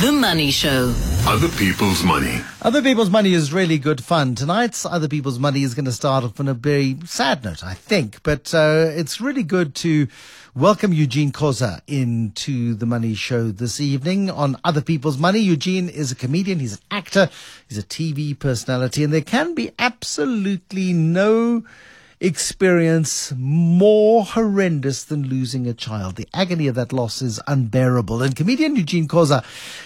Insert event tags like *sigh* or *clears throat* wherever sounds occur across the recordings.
The Money Show. Other people's money. Other People's Money is really good fun. Tonight's Other People's Money is going to start off on a very sad note, I think. But uh, it's really good to welcome Eugene Khoza into the Money Show this evening on Other People's Money. Eugene is a comedian, he's an actor, he's a TV personality, and there can be absolutely no experience more horrendous than losing a child. The agony of that loss is unbearable. And comedian Eugene Khoza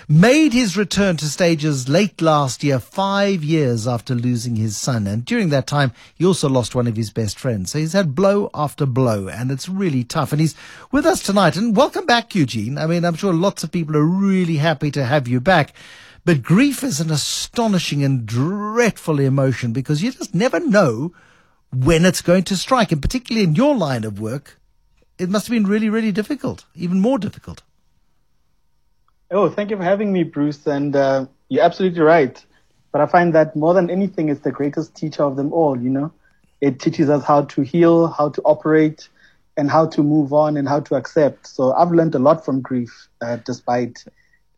made his return to stages late last year, five years after losing his son. And during that time, he also lost one of his best friends. So he's had blow after blow, and it's really tough. And he's with us tonight. And welcome back, Eugene. I mean, I'm sure lots of people are really happy to have you back. But grief is an astonishing and dreadful emotion because you just never know when it's going to strike. And particularly in your line of work, it must have been really, really difficult, even more difficult. Oh, thank you for having me, Bruce. And uh, you're absolutely right. But I find that more than anything, it's the greatest teacher of them all, you know? It teaches us how to heal, how to operate, and how to move on and how to accept. So I've learned a lot from grief, uh, despite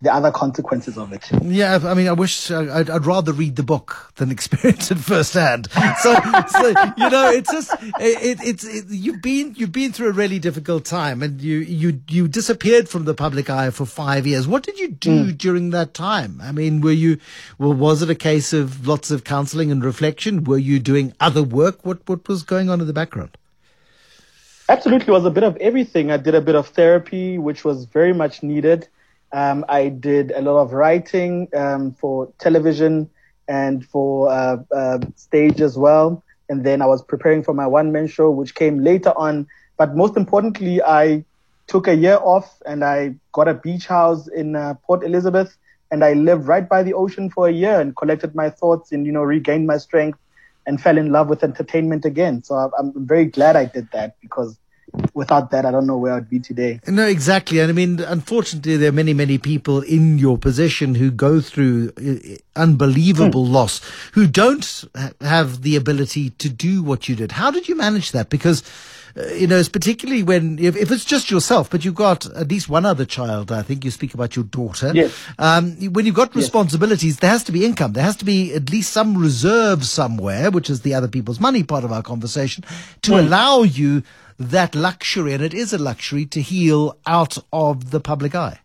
the other consequences of it. Yeah, I mean, I wish uh, I'd, I'd rather read the book than experience it *laughs* firsthand. So, so you know, it's just it, it's it, you've been you've been through a really difficult time, and you you you disappeared from the public eye for five years. What did you do mm. during that time? I mean, were you well? Was it a case of lots of counselling and reflection? Were you doing other work? What what was going on in the background? Absolutely, it was a bit of everything. I did a bit of therapy, which was very much needed. Um, I did a lot of writing um, for television and for uh, uh, stage as well. And then I was preparing for my one man show, which came later on. But most importantly, I took a year off and I got a beach house in uh, Port Elizabeth. And I lived right by the ocean for a year and collected my thoughts and, you know, regained my strength and fell in love with entertainment again. So I'm very glad I did that because without that, I don't know where I'd be today. No, exactly. And I mean, unfortunately, there are many, many people in your position who go through uh, unbelievable hmm. loss, who don't have the ability to do what you did. How did you manage that? Because, uh, you know, it's particularly when, if, if, it's just yourself, but you've got at least one other child, I think you speak about your daughter. Yes. Um, when you've got responsibilities, yes. there has to be income. There has to be at least some reserve somewhere, which is the other people's money part of our conversation, to mm. allow you that luxury, and it is a luxury, to heal out of the public eye.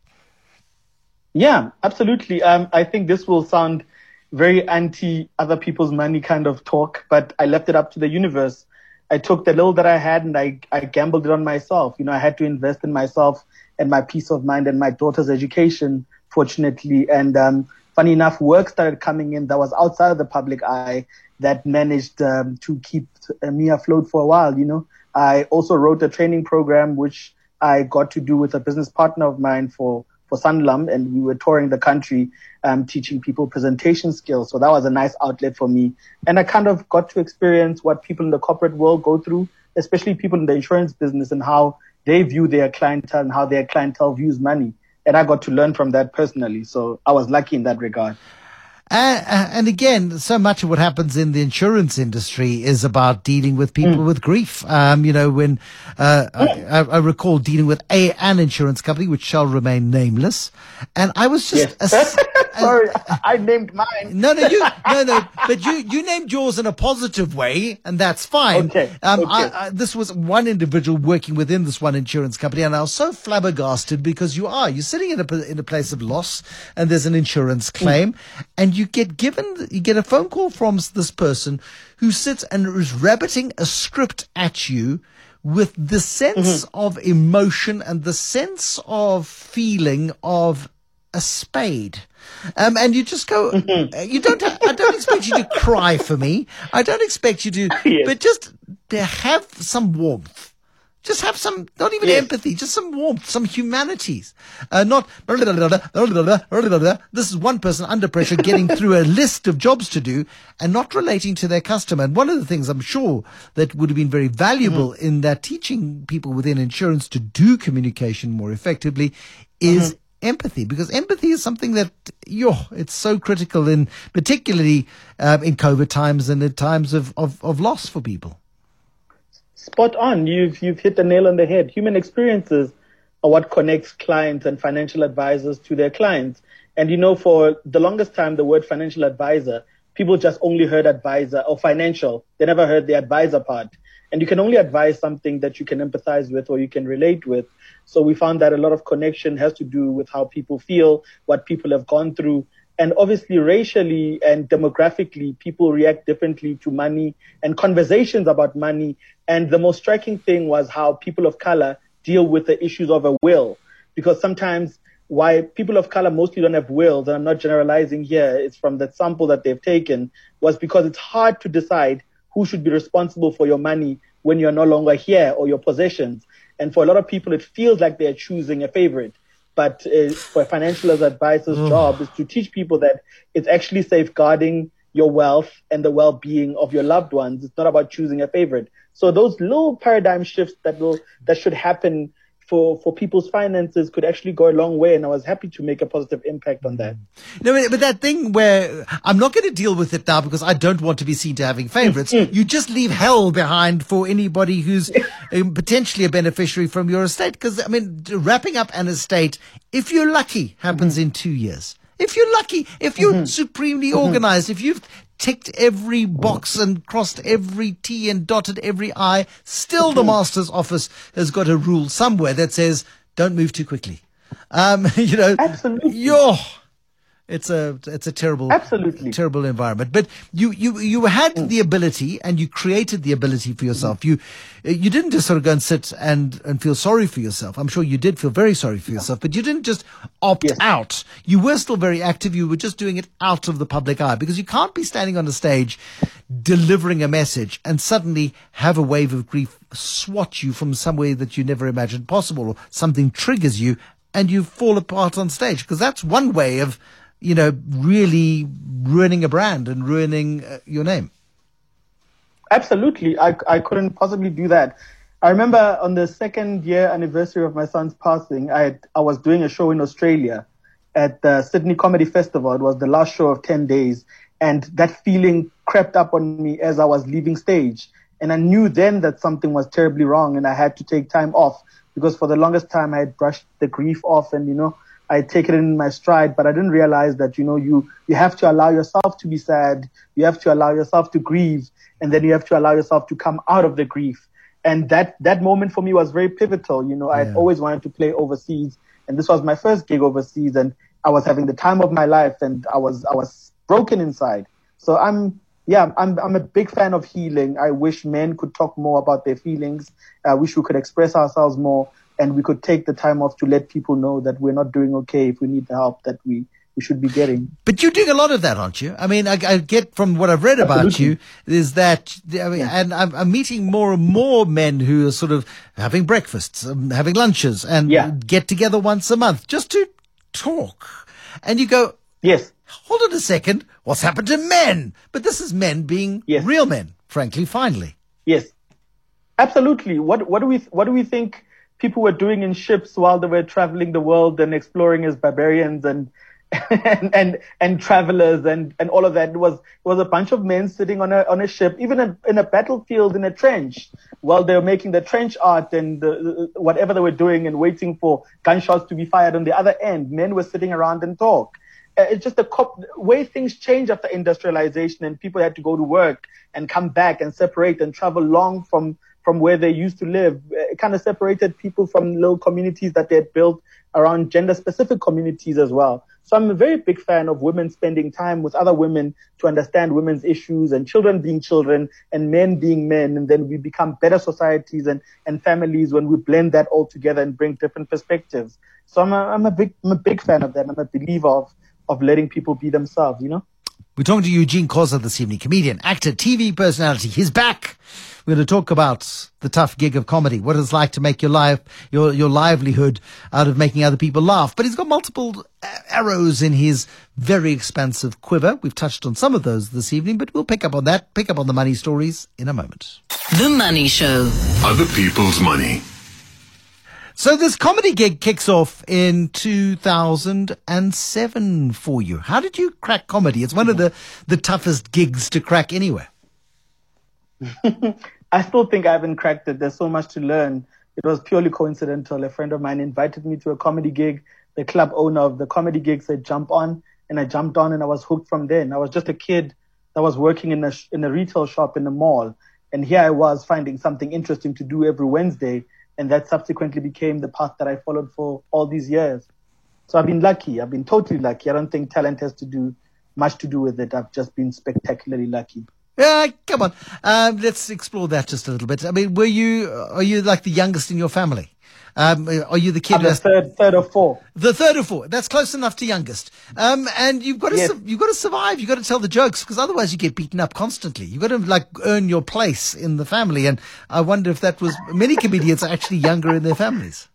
Yeah, absolutely. Um, I think this will sound very anti other people's money kind of talk, but I left it up to the universe. I took the little that I had and I, I gambled it on myself. You know, I had to invest in myself and my peace of mind and my daughter's education, fortunately. And um, funny enough, work started coming in that was outside of the public eye that managed um, to keep me afloat for a while, you know. I also wrote a training program which I got to do with a business partner of mine for for Sanlam, and we were touring the country, um, teaching people presentation skills. So that was a nice outlet for me, and I kind of got to experience what people in the corporate world go through, especially people in the insurance business, and how they view their clientele and how their clientele views money. And I got to learn from that personally. So I was lucky in that regard. Uh, and again, so much of what happens in the insurance industry is about dealing with people mm. with grief. Um, you know, when uh, I, I, recall dealing with a an insurance company which shall remain nameless, and I was just yes. *laughs* sorry, I named mine. No, no, you no, no, *laughs* but you you named yours in a positive way, and that's fine. Okay. Um, okay. I, I, this was one individual working within this one insurance company, and I was so flabbergasted because you are you're sitting in a in a place of loss, and there's an insurance claim, mm. and you get given, you get a phone call from this person who sits and is rabbiting a script at you with the sense mm-hmm. of emotion and the sense of feeling of a spade. Um, and you just go, mm-hmm. Uh, you don't, I don't expect you to cry for me. I don't expect you to, *laughs* yes. but just to have some warmth just have some, not even empathy, just some warmth, some humanities. Uh, not, this is one person under pressure getting *laughs* through a list of jobs to do and not relating to their customer. And one of the things I'm sure that would have been very valuable mm-hmm. in that teaching people within insurance to do communication more effectively is mm-hmm. empathy because empathy is something that yo it's so critical in particularly um, in covid times and in times of, of, of loss for people spot on. You've you've hit the nail on the head. Human experiences are what connects clients and financial advisors to their clients. And you know, for the longest time, the word financial advisor, people just only heard advisor or financial. They never heard the advisor part. And you can only advise something that you can empathize with or you can relate with. So we found that a lot of connection has to do with how people feel, what people have gone through. And obviously, racially and demographically, people react differently to money and conversations about money. And the most striking thing was how people of color deal with the issues of a will. Because sometimes why people of color mostly don't have wills, and I'm not generalizing here, it's from the sample that they've taken, was because it's hard to decide who should be responsible for your money when you're no longer here or your possessions. And for a lot of people, it feels like they're choosing a favorite. But uh, for financial advisor's mm. job is to teach people that it's actually safeguarding your wealth and the well-being of your loved ones. It's not about choosing a favorite. So those little paradigm shifts that will that should happen for, for people's finances could actually go a long way. And I was happy to make a positive impact on that. No, but that thing where I'm not going to deal with it now because I don't want to be seen to having favorites. Mm. you just leave hell behind for anybody who's *laughs* um, potentially a beneficiary from your estate. Because, I mean, wrapping up an estate, if you're lucky, happens mm-hmm. in two years. If you're lucky, if you're mm-hmm. supremely mm-hmm. organized, if you've ticked every box and crossed every T and dotted every I, still the master's office has got a rule somewhere that says don't move too quickly. Um, *laughs* you know, absolutely. It's a it's a terrible absolutely terrible environment but you you you had mm. the ability and you created the ability for yourself mm. you you didn't just sort of go and sit and and feel sorry for yourself i'm sure you did feel very sorry for yourself but you didn't just opt yes. out you were still very active you were just doing it out of the public eye because you can't be standing on a stage delivering a message and suddenly have a wave of grief swat you from somewhere that you never imagined possible or something triggers you and you fall apart on stage because that's one way of you know, really ruining a brand and ruining uh, your name. Absolutely. I, I couldn't possibly do that. I remember on the second year anniversary of my son's passing, I, had, I was doing a show in Australia at the Sydney Comedy Festival. It was the last show of 10 days. And that feeling crept up on me as I was leaving stage. And I knew then that something was terribly wrong and I had to take time off because for the longest time I had brushed the grief off and, you know, I take it in my stride, but I didn't realize that, you know, you, you have to allow yourself to be sad. You have to allow yourself to grieve and then you have to allow yourself to come out of the grief. And that, that moment for me was very pivotal. You know, yeah. I'd always wanted to play overseas and this was my first gig overseas and I was having the time of my life and I was, I was broken inside. So I'm, yeah, I'm, I'm a big fan of healing. I wish men could talk more about their feelings. I wish we could express ourselves more and we could take the time off to let people know that we're not doing okay if we need the help that we we should be getting. But you're doing a lot of that, aren't you? I mean, I, I get from what I've read Absolutely. about you is that, I mean, yeah. and I'm, I'm, meeting more and more men who are sort of having breakfasts, um, having lunches, and yeah. get together once a month just to talk. And you go, yes. Hold on a second. What's happened to men? But this is men being yes. real men, frankly, finally. Yes. Absolutely. What, what do we, what do we think? People were doing in ships while they were traveling the world and exploring as barbarians and *laughs* and and, and travelers and, and all of that. Was was a bunch of men sitting on a on a ship, even in, in a battlefield in a trench, while they were making the trench art and the, whatever they were doing and waiting for gunshots to be fired on the other end. Men were sitting around and talk. Uh, it's just the co- way things change after industrialization and people had to go to work and come back and separate and travel long from from where they used to live. It kind of separated people from little communities that they had built around gender specific communities as well. So I'm a very big fan of women spending time with other women to understand women's issues and children being children and men being men. And then we become better societies and, and families when we blend that all together and bring different perspectives. So I'm a, I'm a big, I'm a big fan of that. I'm a believer of, of letting people be themselves, you know? We're talking to Eugene Khoza this evening, comedian, actor, TV personality. He's back. We're going to talk about the tough gig of comedy, what it's like to make your life, your, your livelihood out of making other people laugh. But he's got multiple arrows in his very expansive quiver. We've touched on some of those this evening, but we'll pick up on that, pick up on the money stories in a moment. The Money Show. Other people's money. So this comedy gig kicks off in 2007 for you. How did you crack comedy? It's one of the, the toughest gigs to crack anywhere. *laughs* I still think I haven't cracked it. There's so much to learn. it was purely coincidental. A friend of mine invited me to a comedy gig. The club owner of the comedy gig said, jump on. And I jumped on and I was hooked from then. I was just a kid that was working in a, in a retail shop in the mall. And here I was finding something interesting to do every Wednesday. And that subsequently became the path that I followed for all these years. So I've been lucky. I've been totally lucky. I don't think talent has to do much to do with it. I've just been spectacularly lucky. Yeah, come on. Um, let's explore that just a little bit. I mean, were you, are you like the youngest in your family? Um, are you the kid? I'm the third, third or fourth. The third or four. That's close enough to youngest. Um, and you've got to, yes. su- you've got to survive. You've got to tell the jokes because otherwise you get beaten up constantly. You've got to like earn your place in the family. And I wonder if that was many comedians are actually younger in their families.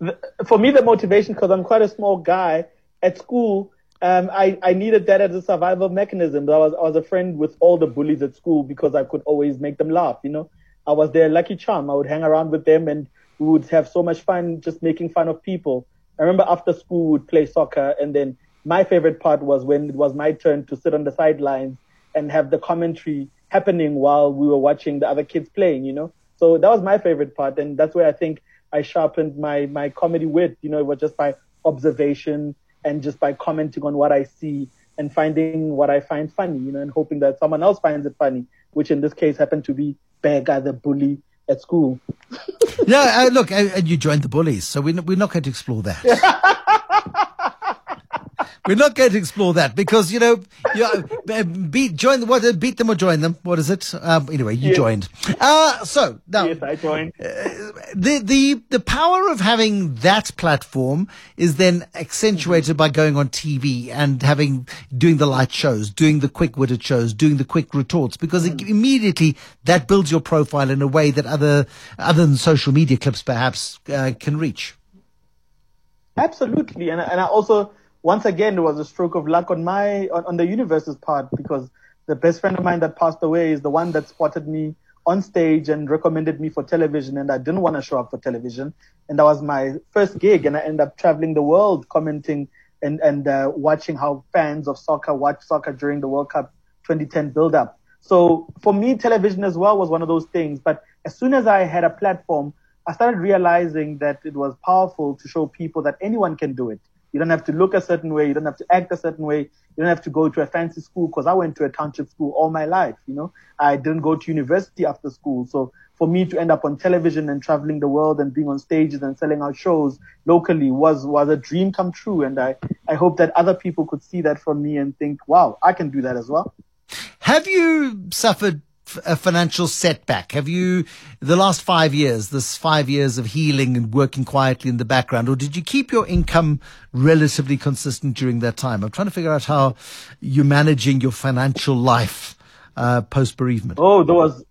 The, for me, the motivation, because I'm quite a small guy at school, um, I, I needed that as a survival mechanism. I was, I was a friend with all the bullies at school because I could always make them laugh, you know. I was their lucky charm. I would hang around with them and we would have so much fun just making fun of people. I remember after school we would play soccer and then my favorite part was when it was my turn to sit on the sidelines and have the commentary happening while we were watching the other kids playing, you know. So that was my favorite part and that's where I think I sharpened my, my comedy wit. You know, it was just by observation and just by commenting on what I see and finding what I find funny, you know, and hoping that someone else finds it funny, which in this case happened to be Bear Guy the bully at school. *laughs* yeah, uh, look, and you joined the bullies, so we're, we're not going to explore that. *laughs* We're not going to explore that because you know, you uh, beat join what uh, beat them or join them. What is it? Um, anyway, you yes. joined. Uh, so now, yes, I joined. Uh, the the the power of having that platform is then accentuated by going on TV and having doing the light shows, doing the quick witted shows, doing the quick retorts because mm. immediately that builds your profile in a way that other other than social media clips perhaps uh, can reach. Absolutely, and and I also once again, it was a stroke of luck on my on, on the universe's part because the best friend of mine that passed away is the one that spotted me on stage and recommended me for television and I didn't want to show up for television and that was my first gig and I ended up traveling the world commenting and and uh, watching how fans of soccer watch soccer during the World Cup 2010 build up. So for me television as well was one of those things but as soon as I had a platform I started realizing that it was powerful to show people that anyone can do it. You don't have to look a certain way. You don't have to act a certain way. You don't have to go to a fancy school because I went to a township school all my life. You know, I didn't go to university after school. So for me to end up on television and traveling the world and being on stages and selling out shows locally was, was a dream come true. And I, I hope that other people could see that from me and think, wow, I can do that as well. Have you suffered a financial setback? Have you, the last five years, this five years of healing and working quietly in the background, or did you keep your income relatively consistent during that time? I'm trying to figure out how you're managing your financial life uh, post bereavement. Oh, there was.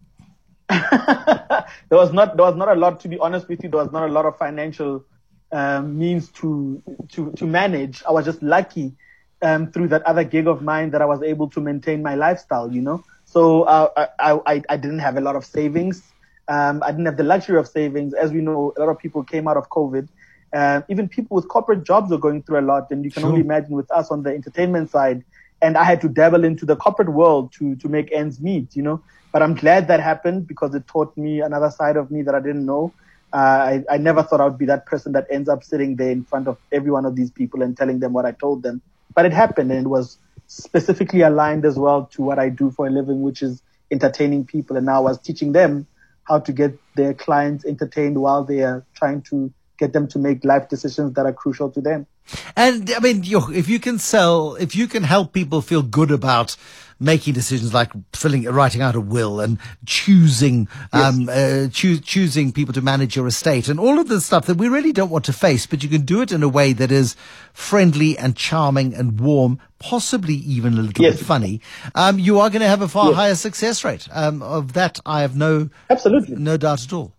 *laughs* there was not there was not a lot to be honest with you there was not a lot of financial um, means to to to manage I was just lucky um, through that other gig of mine that I was able to maintain my lifestyle you know so uh, I, I, I didn't have a lot of savings. Um, I didn't have the luxury of savings. As we know, a lot of people came out of COVID. Uh, even people with corporate jobs are going through a lot. And you can sure. only imagine with us on the entertainment side. And I had to dabble into the corporate world to, to make ends meet, you know. But I'm glad that happened because it taught me another side of me that I didn't know. Uh, I, I never thought I would be that person that ends up sitting there in front of every one of these people and telling them what I told them. But it happened and it was specifically aligned as well to what I do for a living, which is entertaining people. And now I was teaching them how to get their clients entertained while they are trying to get them to make life decisions that are crucial to them. And I mean, if you can sell, if you can help people feel good about making decisions like filling, writing out a will and choosing, yes. um, uh, choo- choosing people to manage your estate and all of the stuff that we really don't want to face, but you can do it in a way that is friendly and charming and warm, possibly even a little yes. bit funny. Um, you are going to have a far yes. higher success rate. Um, of that, I have no, absolutely no doubt at all.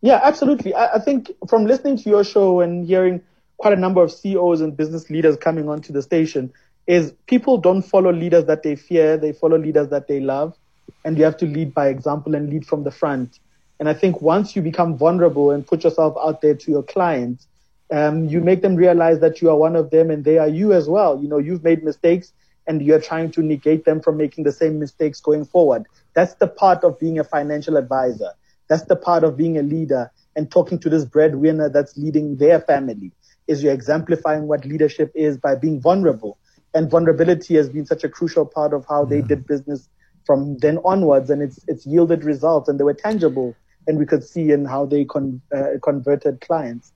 Yeah, absolutely. I, I think from listening to your show and hearing quite a number of CEOs and business leaders coming onto the station, is people don't follow leaders that they fear, they follow leaders that they love. And you have to lead by example and lead from the front. And I think once you become vulnerable and put yourself out there to your clients, um, you make them realize that you are one of them and they are you as well. You know, you've made mistakes and you're trying to negate them from making the same mistakes going forward. That's the part of being a financial advisor. That's the part of being a leader and talking to this breadwinner that's leading their family. Is you're exemplifying what leadership is by being vulnerable. And vulnerability has been such a crucial part of how they did business from then onwards, and it's it's yielded results, and they were tangible, and we could see in how they con- uh, converted clients.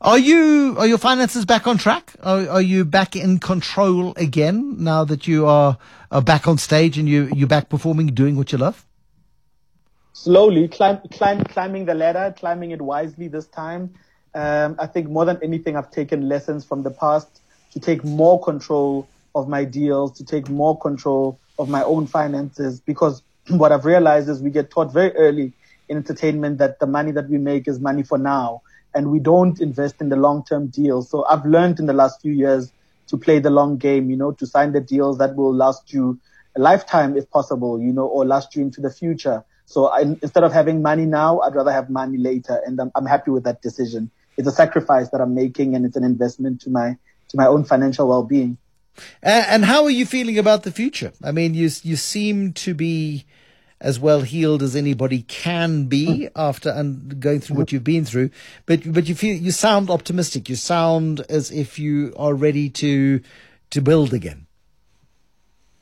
Are you are your finances back on track? Are, are you back in control again now that you are, are back on stage and you you're back performing, doing what you love? Slowly, climb, climb, climbing the ladder, climbing it wisely this time. Um, I think more than anything, I've taken lessons from the past to take more control of my deals, to take more control of my own finances, because *clears throat* what I've realized is we get taught very early in entertainment that the money that we make is money for now and we don't invest in the long-term deals. So I've learned in the last few years to play the long game, you know, to sign the deals that will last you a lifetime if possible, you know, or last you into the future. So I, instead of having money now, I'd rather have money later. And I'm, I'm happy with that decision. It's a sacrifice that I'm making and it's an investment to my, to my own financial well-being. And how are you feeling about the future? I mean, you, you seem to be, as well healed as anybody can be after and going through what you've been through. But but you feel you sound optimistic. You sound as if you are ready to to build again.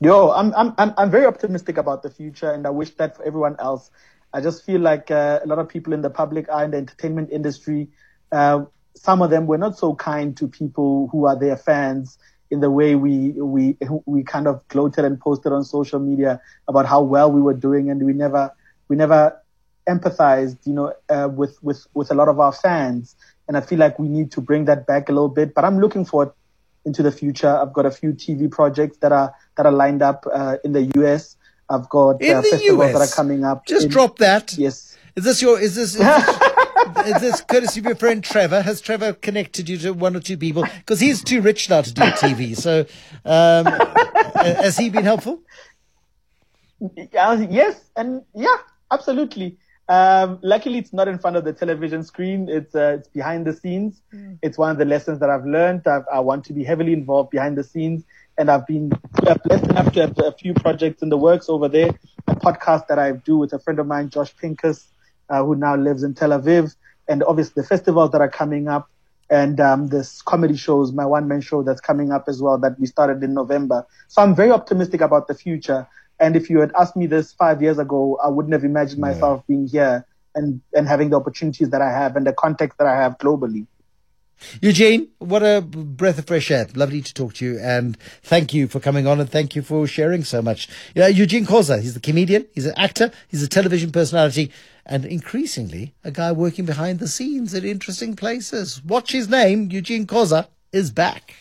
Yo, I'm I'm I'm very optimistic about the future, and I wish that for everyone else. I just feel like uh, a lot of people in the public eye in the entertainment industry, uh, some of them were not so kind to people who are their fans in the way we we we kind of gloated and posted on social media about how well we were doing, and we never we never empathized, you know, uh, with with with a lot of our fans. And I feel like we need to bring that back a little bit. But I'm looking forward into the future. I've got a few TV projects that are that are lined up uh, in the US. I've got uh, festivals US. that are coming up. Just in, drop that. Yes. Is this your? Is this? *laughs* Is this is this courtesy of your friend Trevor? Has Trevor connected you to one or two people? Because he's too rich now to do TV. So, um, has he been helpful? Uh, yes, and yeah, absolutely. Um, luckily, it's not in front of the television screen. It's uh, it's behind the scenes. Mm. It's one of the lessons that I've learned. I've, i want to be heavily involved behind the scenes, and I've been blessed enough to have a few projects in the works over there. A podcast that I do with a friend of mine, Josh Pincus, uh, who now lives in Tel Aviv, and obviously the festivals that are coming up, and um, this comedy shows, my one man show that's coming up as well that we started in November. So I'm very optimistic about the future. And if you had asked me this five years ago, I wouldn't have imagined myself yeah. being here and, and having the opportunities that I have and the context that I have globally. Eugene, what a breath of fresh air. Lovely to talk to you and thank you for coming on and thank you for sharing so much. Yeah, Eugene Khoza, he's the comedian, he's an actor, he's a television personality and increasingly a guy working behind the scenes at interesting places. Watch his name, Eugene Khoza is back.